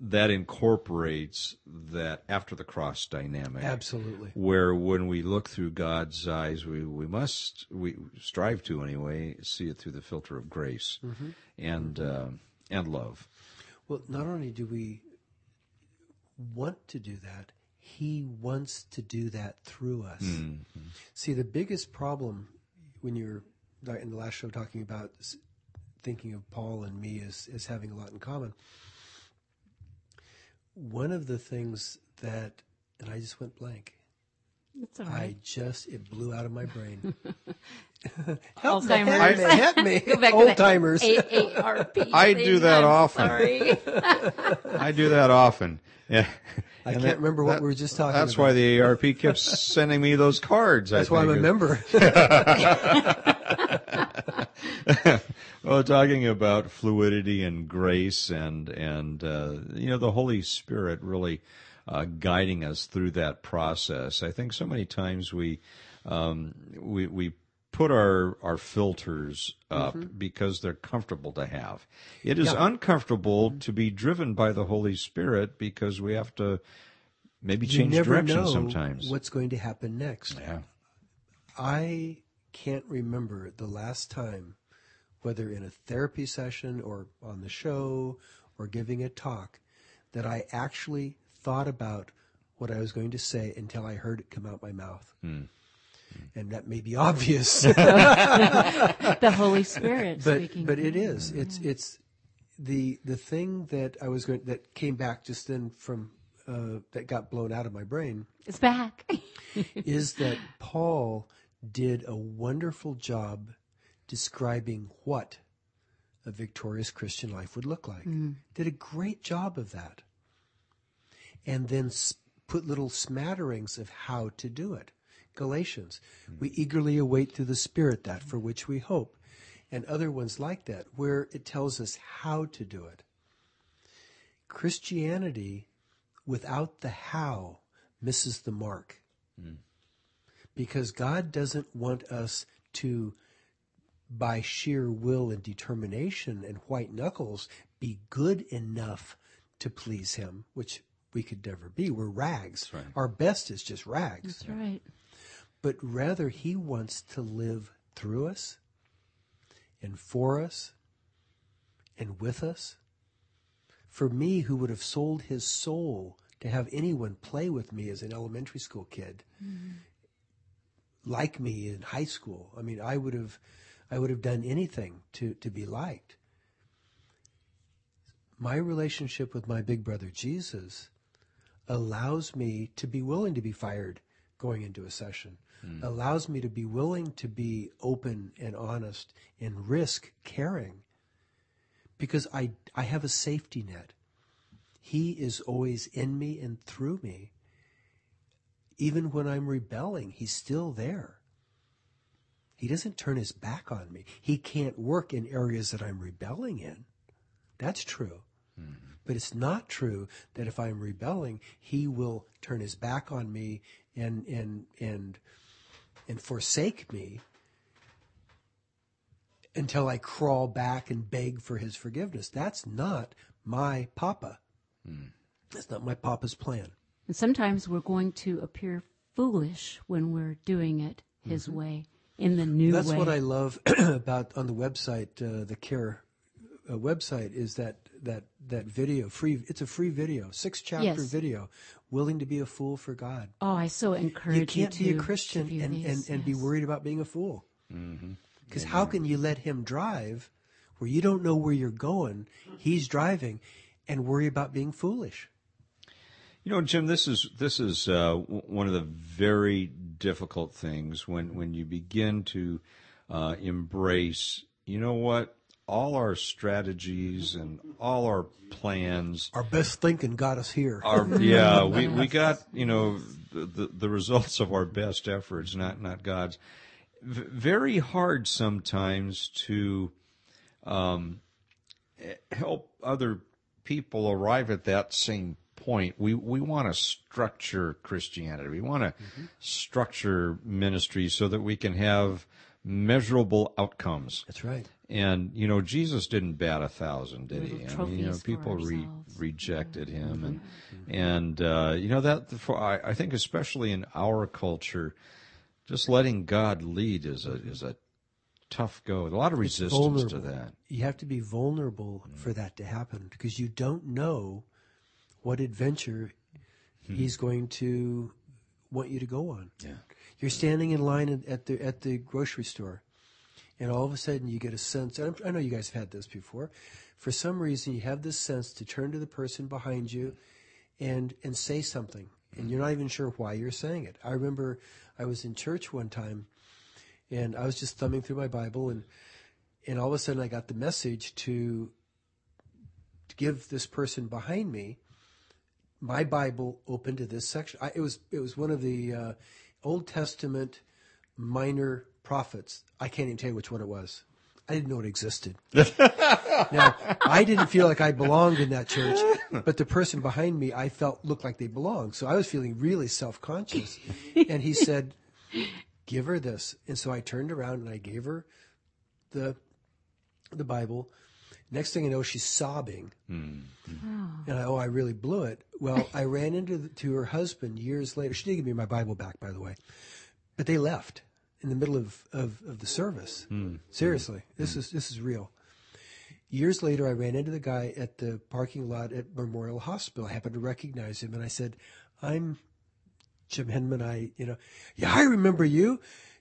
Speaker 1: that incorporates that after the cross dynamic.
Speaker 3: Absolutely.
Speaker 1: where when we look through God's eyes we we must we strive to anyway see it through the filter of grace and uh, and love.
Speaker 3: Well, not only do we want to do that, he wants to do that through us. Mm-hmm. See, the biggest problem when you're like in the last show talking about thinking of Paul and me as, as having a lot in common, one of the things that, and I just went blank.
Speaker 2: It's all
Speaker 3: I just, it blew out of my brain. help
Speaker 2: Alzheimer's.
Speaker 3: help me, help me.
Speaker 2: Go back
Speaker 3: Old
Speaker 2: to
Speaker 3: timers.
Speaker 2: AARP.
Speaker 1: I do that
Speaker 2: I'm
Speaker 1: often.
Speaker 2: Sorry.
Speaker 1: I do that often yeah
Speaker 3: I
Speaker 1: And
Speaker 3: can't
Speaker 1: that-
Speaker 3: remember what
Speaker 1: that-
Speaker 3: we were just talking about.
Speaker 1: That's
Speaker 3: about.
Speaker 1: why the AARP keeps sending me those cards.
Speaker 3: That's
Speaker 1: I
Speaker 3: why I'm a member.
Speaker 1: Well, talking about fluidity and grace, and and uh, you know the Holy Spirit really uh, guiding us through that process. I think so many times we um, we we put our our filters up because they're comfortable to have. It is
Speaker 3: Yeah.
Speaker 1: uncomfortable to be driven by the Holy Spirit because we have to maybe change direction sometimes.
Speaker 3: what's going to happen next.
Speaker 1: yeah.
Speaker 3: I can't remember the last time, whether in a therapy session or on the show or giving a talk, that I actually thought about what I was going to say until I heard it come out my mouth. And that may be obvious,
Speaker 2: the Holy Spirit
Speaker 3: but
Speaker 2: speaking.
Speaker 3: but it is. It's it's the the thing that I was going that came back just then from uh, that got blown out of my brain
Speaker 2: It's back.
Speaker 3: is that Paul did a wonderful job describing what a victorious Christian life would look like. Did a great job of that. And then put little smatterings of how to do it. Galatians, we hmm. eagerly await through the Spirit that for which we hope. And other ones like that, where it tells us how to do it. Christianity without the how misses the mark hmm. because God doesn't want us to, by sheer will and determination and white knuckles, be good enough to please Him, which we could never be. We're rags.
Speaker 1: right.
Speaker 3: Our best is just rags.
Speaker 2: That's right.
Speaker 3: But rather, He wants to live through us and for us and with us. For me, who would have sold his soul to have anyone play with me as an elementary school kid, mm-hmm. like me in high school. I mean, I would have, I would have done anything to, to be liked. My relationship with my big brother Jesus allows me to be willing to be fired going into a session, hmm. allows me to be willing to be open and honest and risk caring because I, I have a safety net. He is always in me and through me. Even when I'm rebelling, he's still there. He doesn't turn his back on me. He can't work in areas that I'm rebelling in. That's true. Hmm. But it's not true that if I'm rebelling, he will turn his back on me and and and and forsake me until I crawl back and beg for his forgiveness. That's not my papa. That's not my papa's plan.
Speaker 2: And sometimes we're going to appear foolish when we're doing it His way in the new
Speaker 3: Mm-hmm. That's
Speaker 2: way.
Speaker 3: what I love about on the website, uh, the care uh, website is that that that video free. It's a free video, six chapter
Speaker 2: Yes.
Speaker 3: video. Willing to be a fool for God.
Speaker 2: Oh, I so encourage
Speaker 3: You can't
Speaker 2: to,
Speaker 3: be a Christian
Speaker 2: view
Speaker 3: and, and,
Speaker 2: these,
Speaker 3: and be worried about being a fool.
Speaker 1: Mm-hmm.
Speaker 3: Because how can you let him drive where you don't know where you're going? He's driving, and worry about being foolish.
Speaker 1: You know, Jim, this is this is uh, w- one of the very difficult things when when you begin to uh, embrace. You know what? All our strategies and all our plans.
Speaker 3: Our best thinking got us here.
Speaker 1: are yeah we, we got you know the, the results of our best efforts not not god's. V- very hard sometimes to um help other people arrive at that same point. We we want to structure christianity. We want to structure ministry so that we can have measurable outcomes
Speaker 3: That's right.
Speaker 1: and you know, Jesus didn't bat a thousand, did he? I mean, you know,
Speaker 2: trophies for
Speaker 1: people re- rejected him, and and uh, you know that for I, I think especially in our culture, just letting God lead is a is a tough go. A lot of resistance to that.
Speaker 3: You have to be vulnerable mm. for that to happen because you don't know what adventure mm-hmm. he's going to want you to go on.
Speaker 1: Yeah.
Speaker 3: You're standing in line at- the at the grocery store, and all of a sudden you get a sense. And I know you guys have had this before. For some reason, you have this sense to turn to the person behind you, and and say something, and you're not even sure why you're saying it. I remember I was in church one time, and I was just thumbing through my Bible, and and all of a sudden I got the message to to give this person behind me my Bible open to this section. I, it was it was one of the uh, Old Testament minor prophets. I can't even tell you which one it was. I didn't know it existed. now I didn't feel like I belonged in that church, but the person behind me I felt looked like they belonged. So I was feeling really self conscious. and he said, "Give her this." And so I turned around and I gave her the the Bible. Next thing I know, she's sobbing. Hmm. And I, oh, I really blew it. Well, I ran into the, to her husband years later. She didn't give me my Bible back, by the way, but they left in the middle of, of, of the service. Hmm. Hmm. Seriously, this is this is real. Years later, I ran into the guy at the parking lot at Memorial Hospital. I happened to recognize him, and I said, "I'm Jim Henman. I, you know, yeah, I remember you.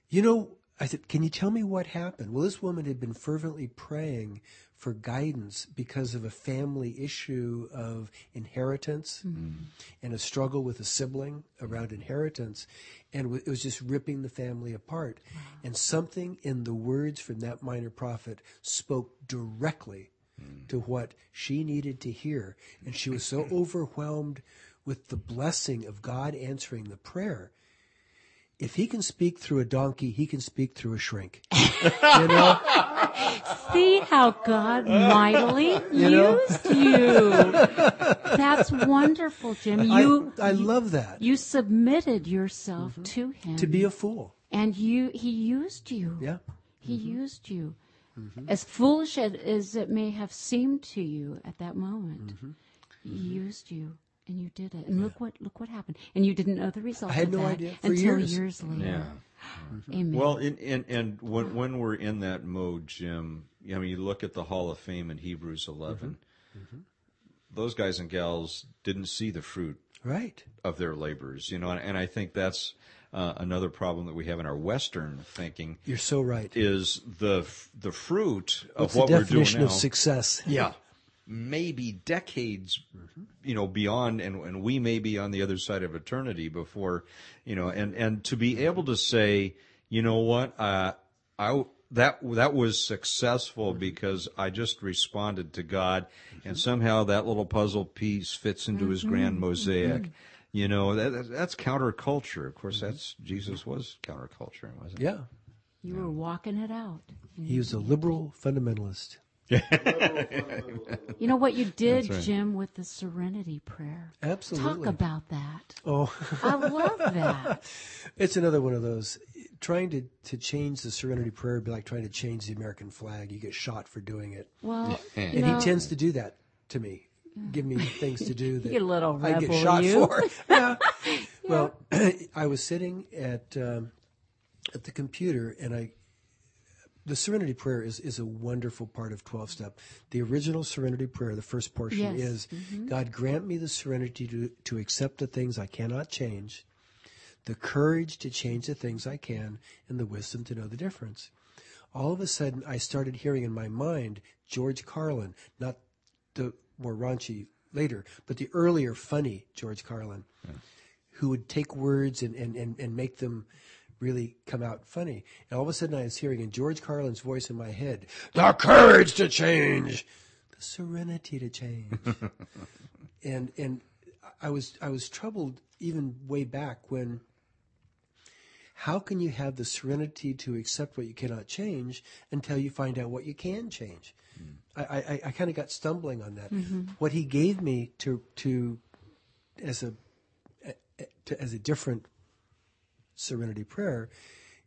Speaker 3: You know, I said, can you tell me what happened? Well, this woman had been fervently praying for guidance because of a family issue of inheritance mm-hmm. and a struggle with a sibling around inheritance. And it was just ripping the family apart. And something in the words from that minor prophet spoke directly mm. to what she needed to hear. And she was so overwhelmed with the blessing of God answering the prayer. If he can speak through a donkey, he can speak through a shrink. you know?
Speaker 2: See how God mightily
Speaker 3: You know?
Speaker 2: used you. That's wonderful, Jim. You
Speaker 3: I, I love that.
Speaker 2: you submitted yourself mm-hmm. to him
Speaker 3: to be a fool.
Speaker 2: and you he used you.
Speaker 3: Yeah.
Speaker 2: He mm-hmm. used you. Mm-hmm. As foolish as- as it may have seemed to you at that moment, he used you and you did it. And look what look what happened. And you didn't know the result
Speaker 3: I had
Speaker 2: of
Speaker 3: no
Speaker 2: that
Speaker 3: idea for
Speaker 2: until
Speaker 3: years.
Speaker 2: years later.
Speaker 1: Yeah. Mm-hmm.
Speaker 2: Amen.
Speaker 1: Well, in, in, and when when we're in that mode, Jim, I mean, you look at the Hall of Fame in Hebrews 11 mm-hmm. Mm-hmm. Those guys and gals didn't see the fruit
Speaker 3: Right.
Speaker 1: of their labors, you know, and, and I think that's uh, another problem that we have in our Western thinking
Speaker 3: You're so right.
Speaker 1: is the the fruit of what
Speaker 3: the
Speaker 1: we're doing
Speaker 3: definition
Speaker 1: now.
Speaker 3: of success?
Speaker 1: Yeah, maybe decades, mm-hmm. you know, beyond, and and we may be on the other side of eternity before, you know, and and to be mm-hmm. able to say, you know what, uh, I that that was successful mm-hmm. because I just responded to God, and somehow that little puzzle piece fits into His grand mosaic. You know, that, that- that's counterculture. Of course, that's Jesus was counterculture, wasn't he?
Speaker 3: Yeah.
Speaker 2: you were walking it out.
Speaker 3: He was a liberal fundamentalist.
Speaker 2: You know what you did,
Speaker 1: right.
Speaker 2: Jim, with the serenity prayer?
Speaker 3: Absolutely.
Speaker 2: Talk about that.
Speaker 3: Oh,
Speaker 2: I love that.
Speaker 3: it's another one of those. Trying to, to change the Serenity Prayer would be like trying to change the American flag. You get shot for doing it.
Speaker 2: Well, you
Speaker 3: And
Speaker 2: know,
Speaker 3: he tends to do that to me. Give me things to do that
Speaker 2: get a little
Speaker 3: I get shot
Speaker 2: you.
Speaker 3: for. Yeah. Well, I was sitting at um, at the computer and I the Serenity Prayer is, is a wonderful part of 12 step. The original Serenity Prayer, the first portion
Speaker 2: Yes.
Speaker 3: is mm-hmm. God grant me the serenity to, to accept the things I cannot change, the courage to change the things I can, and the wisdom to know the difference. All of a sudden, I started hearing in my mind George Carlin, not the more raunchy later, but the earlier funny George Carlin, who would take words and, and, and, and make them really come out funny. And all of a sudden I was hearing in George Carlin's voice in my head, the courage to change, the serenity to change. and, and I was, I was troubled even way back when how can you have the serenity to accept what you cannot change until you find out what you can change? Hmm. I, I, I kind of got stumbling on that. Mm-hmm. What he gave me to to as a to, as a different serenity prayer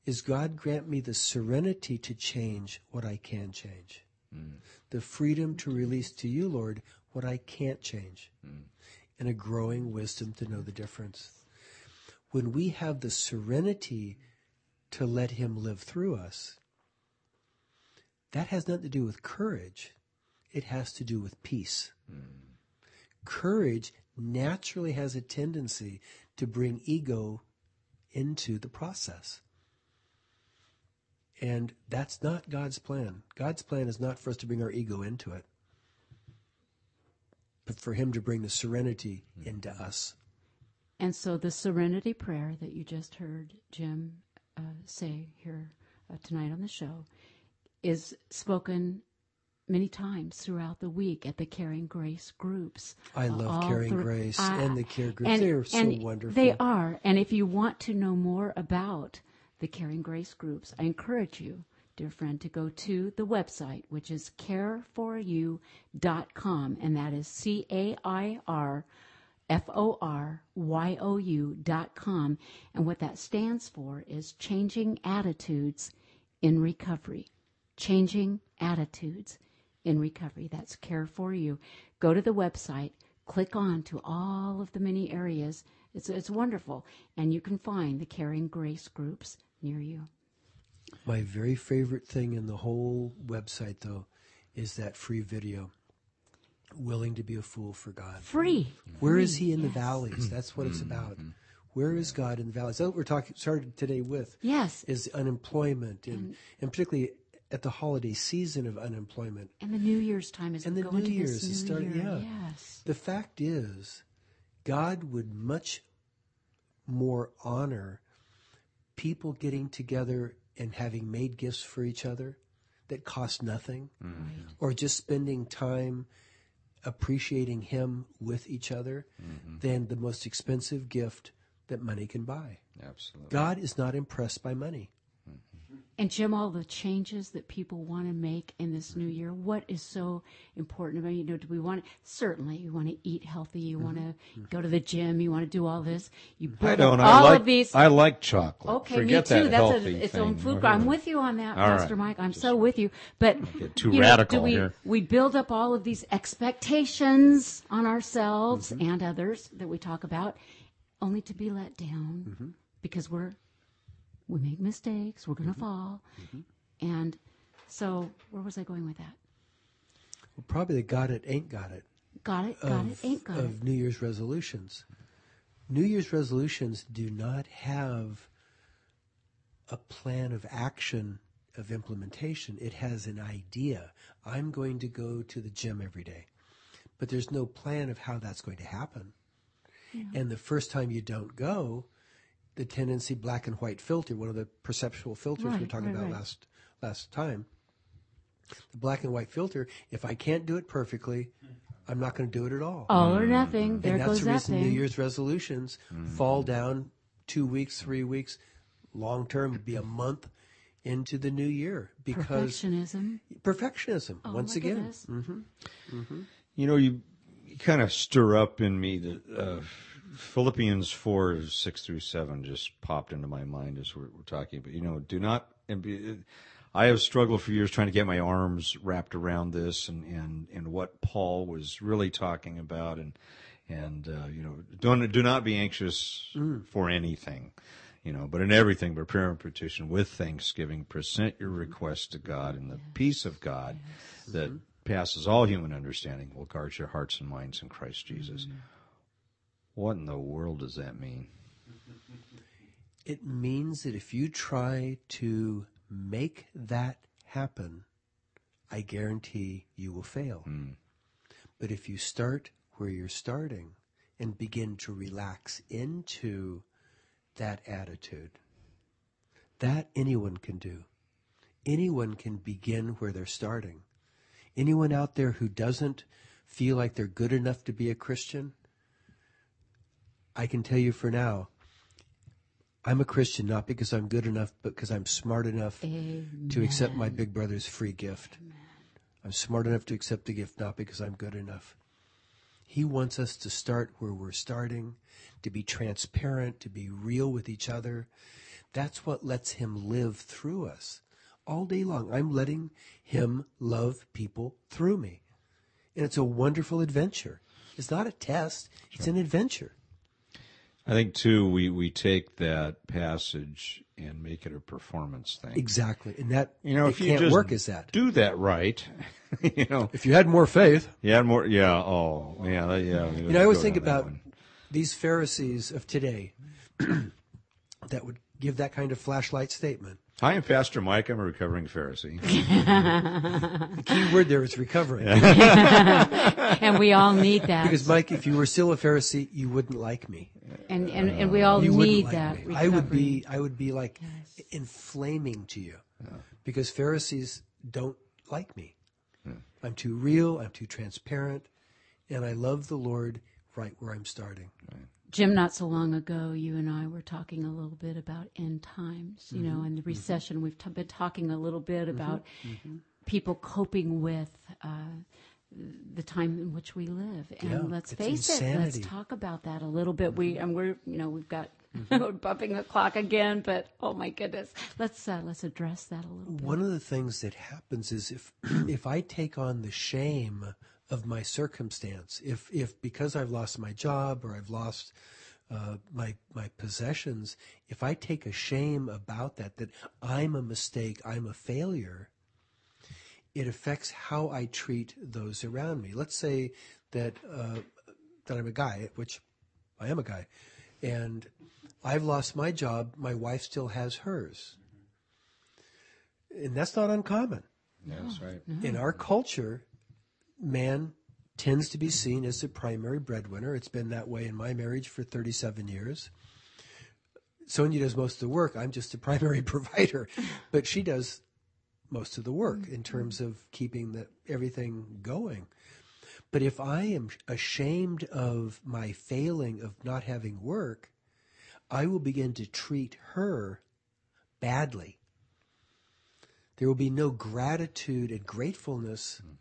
Speaker 3: is God grant me the serenity to change what I can change, mm. the freedom to release to you, Lord, what I can't change, mm. and a growing wisdom to know the difference. When we have the serenity to let him live through us, that has nothing to do with courage. It has to do with peace. Mm. Courage naturally has a tendency to bring ego into the process. And that's not God's plan. God's plan is not for us to bring our ego into it, but for Him to bring the serenity into us.
Speaker 2: And so the serenity prayer that you just heard Jim uh, say here uh, tonight on the show is spoken many times throughout the week at the Caring Grace groups.
Speaker 3: I
Speaker 2: Uh,
Speaker 3: love
Speaker 2: all
Speaker 3: Caring
Speaker 2: through-
Speaker 3: Grace
Speaker 2: I-
Speaker 3: and the Care Groups.
Speaker 2: and-
Speaker 3: they are so
Speaker 2: and
Speaker 3: wonderful.
Speaker 2: They are. And if you want to know more about the Caring Grace groups, I encourage you, dear friend, to go to the website, which is cairforyou.com, and that is C A I R F O R Y O U dot com. And what that stands for is changing attitudes in recovery. Changing attitudes in recovery. That's Care for You. Go to the website, click on to all of the many areas. It's, it's wonderful. And you can find the Caring Grace groups near you.
Speaker 3: My very favorite thing in the whole website, though, is that free video. Willing to be a fool for God.
Speaker 2: Free.
Speaker 3: Where is He in the valleys? Hmm. That's what it's hmm. about. Where is God in the valleys? That's what we're talking started today with.
Speaker 2: Yes.
Speaker 3: Is unemployment and, and particularly at the holiday season of unemployment.
Speaker 2: And the New Year's time is
Speaker 3: And the
Speaker 2: going
Speaker 3: New
Speaker 2: to
Speaker 3: Year's
Speaker 2: this
Speaker 3: is
Speaker 2: new
Speaker 3: starting-
Speaker 2: year.
Speaker 3: yeah.
Speaker 2: Yes.
Speaker 3: The fact is, God would much more honor people getting together and having made gifts for each other that cost nothing, or just spending time appreciating Him with each other mm-hmm. than the most expensive gift that money can buy.
Speaker 1: Absolutely.
Speaker 3: God is not impressed by money.
Speaker 2: And Jim, all the changes that people want to make in this new mm-hmm. year, what is so important about you know? Do we want certainly you want to eat healthy, you want to mm-hmm. Mm-hmm. go to the gym, you want to do all this. You
Speaker 1: I don't. I
Speaker 2: all
Speaker 1: like.
Speaker 2: of these.
Speaker 1: I like chocolate.
Speaker 2: Okay,
Speaker 1: Forget
Speaker 2: me too.
Speaker 1: That
Speaker 2: That's a, its
Speaker 1: thing.
Speaker 2: own food. I'm with you on that,
Speaker 1: All
Speaker 2: Pastor
Speaker 1: right.
Speaker 2: Mike. I'm so with you. But
Speaker 1: get too
Speaker 2: you know, do we,
Speaker 1: here.
Speaker 2: We build up all of these expectations on ourselves
Speaker 1: Mm-hmm.
Speaker 2: and others that we talk about, only to be let down
Speaker 1: Mm-hmm.
Speaker 2: because we're we make mistakes. We're going to fall,
Speaker 1: Mm-hmm.
Speaker 2: and so where was I going with that?
Speaker 3: Well, probably the got it ain't got it.
Speaker 2: Got it. Got it. Ain't got it.
Speaker 3: of New Year's resolutions. New Year's resolutions do not have a plan of action of implementation. It has an idea. I'm going to go to the gym every day. But there's no plan of how that's going to happen. And the first time you don't go, the tendency black and white filter, one of the perceptual filters we were talking
Speaker 2: right,
Speaker 3: about
Speaker 2: right.
Speaker 3: last last time. The black and white filter, if I can't do it perfectly, I'm not going to do it at all.
Speaker 2: All or nothing. There
Speaker 3: and that's
Speaker 2: goes
Speaker 3: the
Speaker 2: that
Speaker 3: reason New. Year's resolutions mm. fall down two weeks, three weeks, long term would be a month into the new year because
Speaker 2: Perfectionism.
Speaker 3: perfectionism.
Speaker 2: Oh,
Speaker 3: once
Speaker 2: my
Speaker 3: again,
Speaker 2: goodness. Mm-hmm. Mm-hmm.
Speaker 1: You know, you, you kind of stir up in me the uh, Philippians four six through seven just popped into my mind as we're, we're talking. But you know, do not. And be, I have struggled for years trying to get my arms wrapped around this and and and what Paul was really talking about and and uh, you know don't do not be anxious mm. for anything. You know, but in everything, by prayer and petition with thanksgiving, present your mm-hmm. requests to God, and the peace of God that mm-hmm. passes all human understanding will guard your hearts and minds in Christ Jesus. Mm-hmm. What in the world does that mean?
Speaker 3: It means that if you try to make that happen, I guarantee you will fail. Hmm. But if you start where you're starting and begin to relax into that attitude, that anyone can do. Anyone can begin where they're starting. Anyone out there who doesn't feel like they're good enough to be a Christian, I can tell you for now, I'm a Christian not because I'm good enough, but because I'm smart enough to accept my big brother's free gift. I'm smart enough to accept the gift not because I'm good enough. He wants us to start where we're starting, to be transparent, to be real with each other. That's what lets him live through us all day long. I'm letting him love people through me. And it's a wonderful adventure. It's not a test, it's an adventure.
Speaker 1: I think too, we, we take that passage and make it a performance thing.
Speaker 3: Exactly. And that
Speaker 1: You know, if you
Speaker 3: can't work as that.
Speaker 1: do that right, you know,
Speaker 3: If you had more faith,
Speaker 1: you had more, yeah, oh, yeah, that- yeah.
Speaker 3: You know, I always think about these Pharisees of today that would give that kind of flashlight statement.
Speaker 1: Hi, I'm Pastor Mike. I'm a recovering Pharisee.
Speaker 3: The key word there is recovering.
Speaker 2: and we all need that.
Speaker 3: Because, Mike, if you were still a Pharisee, you wouldn't like me.
Speaker 2: and, and, and we all
Speaker 3: You
Speaker 2: need
Speaker 3: like
Speaker 2: that.
Speaker 3: I would be. I would be like inflaming to you, because Pharisees don't like me. I'm too real. I'm too transparent, and I love the Lord right where I'm starting.
Speaker 2: Jim, not so long ago, you and I were talking a little bit about end times, you know, mm-hmm. and the mm-hmm. recession. We've t- been talking a little bit mm-hmm. about people coping with uh, the time in which we live. And
Speaker 3: Yeah,
Speaker 2: let's face it, let's talk about that a little bit. We and we're, you know, we've got we're bumping the clock again, but oh my goodness, let's uh, let's address that a little bit.
Speaker 3: One of the things that happens is if if I take on the shame of my circumstance, if if because I've lost my job or I've lost uh, my my possessions, if I take a shame about that, that I'm a mistake, I'm a failure, it affects how I treat those around me. Let's say that uh, that I'm a guy, which I am a guy, and I've lost my job. My wife still has hers, and that's not uncommon
Speaker 1: That's right.
Speaker 3: in our culture. Man tends to be seen as the primary breadwinner. It's been that way in my marriage for 37 years. Sonia does most of the work. I'm just the primary provider, but she does most of the work in terms of keeping the, everything going. But if I am ashamed of my failing of not having work, I will begin to treat her badly. There will be no gratitude and gratefulness hmm.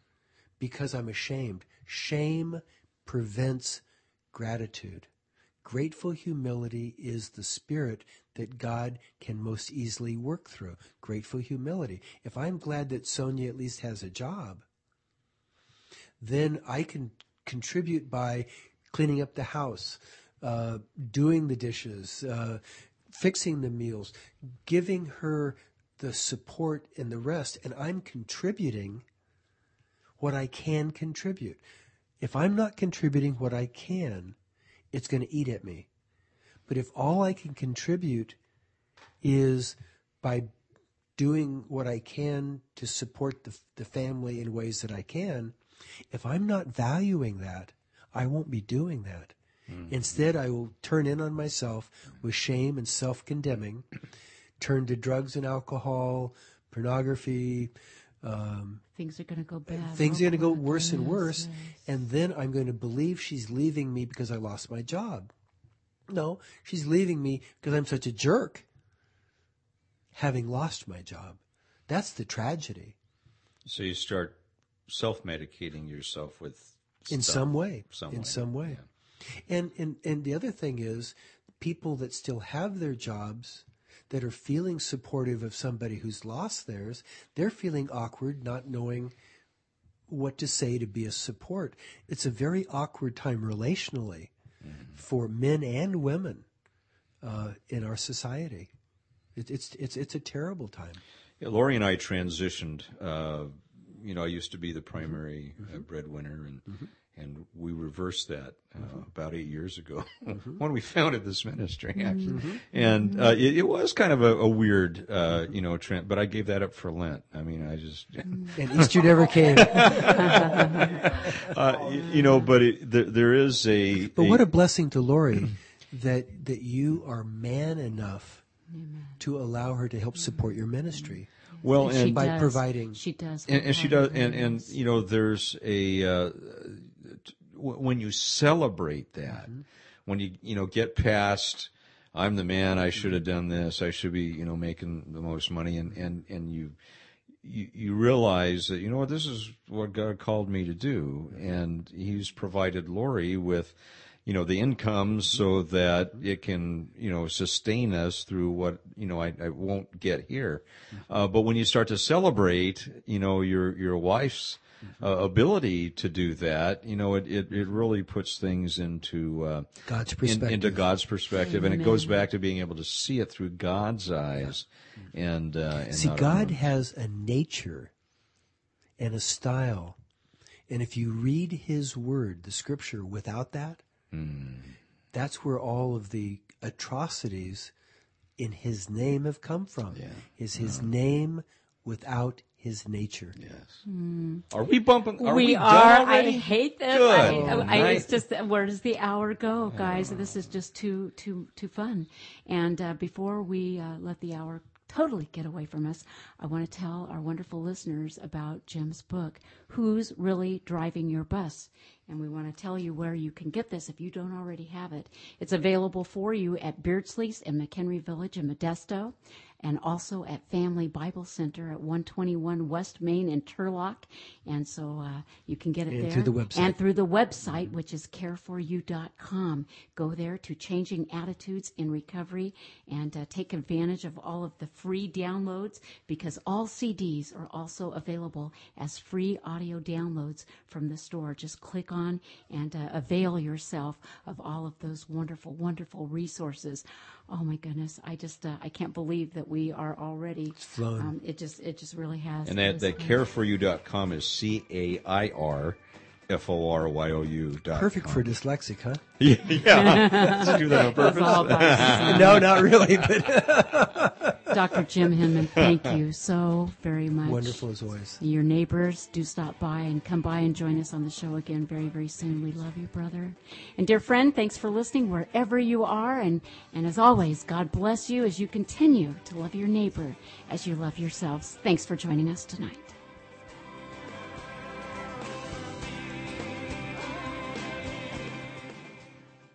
Speaker 3: Because I'm ashamed. Shame prevents gratitude. Grateful humility is the spirit that God can most easily work through. Grateful humility. If I'm glad that Sonia at least has a job, then I can contribute by cleaning up the house, uh, doing the dishes, uh, fixing the meals, giving her the support and the rest, and I'm contributing what I can contribute. If I'm not contributing what I can, it's going to eat at me. But if all I can contribute is by doing what I can to support the, the family in ways that I can, if I'm not valuing that, I won't be doing that. Instead, I will turn in on myself with shame and self condemning, turn to drugs and alcohol, pornography, um,
Speaker 2: Things are going to go bad.
Speaker 3: things are going to go
Speaker 2: my
Speaker 3: worse and worse.
Speaker 2: yes.
Speaker 3: And then I'm going to believe she's leaving me because I lost my job. No, she's leaving me because I'm such a jerk having lost my job. That's the tragedy
Speaker 1: So you start self-medicating yourself with
Speaker 3: in
Speaker 1: stuff.
Speaker 3: some way.
Speaker 1: Some
Speaker 3: in
Speaker 1: way,
Speaker 3: some way. And, and and the other thing is people that still have their jobs that are feeling supportive of somebody who's lost theirs, they're feeling awkward not knowing what to say to be a support. It's a very awkward time relationally for men and women uh, in our society. It, it's it's it's a terrible time.
Speaker 1: Yeah, Lori and I transitioned. Uh, you know, I used to be the primary uh,
Speaker 3: Mm-hmm.
Speaker 1: breadwinner, and and we reversed that uh,
Speaker 3: Mm-hmm.
Speaker 1: about eight years ago when we founded this ministry, actually. And uh, it, it was kind of a, a weird, uh, you know, trend. But I gave that up for Lent. I mean, I just,
Speaker 3: And Easter never came.
Speaker 1: uh, you, you know, but it, there, there is a.
Speaker 3: But what a blessing to Lori that that you are man enough to allow her to help support your ministry.
Speaker 1: well,
Speaker 2: And
Speaker 1: and
Speaker 3: by
Speaker 2: does.
Speaker 3: providing-
Speaker 2: She does.
Speaker 1: and, and she does and and you know there's a uh, when you celebrate that mm-hmm. when you you know get past i'm the man i should have mm-hmm. done this i should be you know making the most money and and and you you, you realize that you know what this is what God called me to do, mm-hmm. and He's provided Lori with, you know, the income so that it can you know sustain us through what you know I, I won't get here. Uh, but when you start to celebrate, you know, your your wife's uh, ability to do that, you know, it, it, it really puts things into uh,
Speaker 3: God's
Speaker 1: in-
Speaker 3: perspective.
Speaker 1: into God's perspective, and it goes back to being able to see it through God's eyes. And, uh, and
Speaker 3: See, God
Speaker 1: own.
Speaker 3: has a nature and a style. And if you read His Word, the Scripture, without that, that's where all of the atrocities in His name have come from.
Speaker 1: Yeah.
Speaker 3: Is His name without His nature.
Speaker 1: Yes. Are we bumping? Are we,
Speaker 2: we
Speaker 1: done
Speaker 2: are. I hate this.
Speaker 1: Good
Speaker 2: I, I,
Speaker 1: night.
Speaker 2: it's just where does the hour go, guys? This is just too too too fun. And uh, before we uh, let the hour totally get away from us, I want to tell our wonderful listeners about Jim's book, "Who's Really Driving Your Bus." And we want to tell you where you can get this if you don't already have it. It's available for you at Beardsley's in McHenry Village in Modesto, and also at Family Bible Center at 121 West Main in Turlock. And so uh, you can get it
Speaker 3: And
Speaker 2: there.
Speaker 3: through the website.
Speaker 2: And through the website, which is cairforyou.com. Go there to Changing Attitudes in Recovery and uh, take advantage of all of the free downloads because all CDs are also available as free audio downloads from the store. Just click on and uh, avail yourself of all of those wonderful, wonderful resources. Oh my goodness. I just, uh, I can't believe that we are already,
Speaker 3: flown.
Speaker 2: um, it just, it just really has.
Speaker 1: And that,
Speaker 2: It
Speaker 1: that
Speaker 2: is-
Speaker 1: cairforyou.com is C A I R F O R Y O U. dot
Speaker 3: Perfect
Speaker 1: com.
Speaker 3: for dyslexic, huh?
Speaker 1: Yeah, yeah. Let's do that on purpose.
Speaker 2: all by design.
Speaker 3: no, not really, but
Speaker 2: Dr. Jim Henman, thank you so very much.
Speaker 3: wonderful as always.
Speaker 2: Your neighbors, do stop by and come by and join us on the show again very, very soon. We love you, brother. And dear friend, thanks for listening wherever you are. And, and as always, God bless you as you continue to love your neighbor as you love yourselves. Thanks for joining us tonight.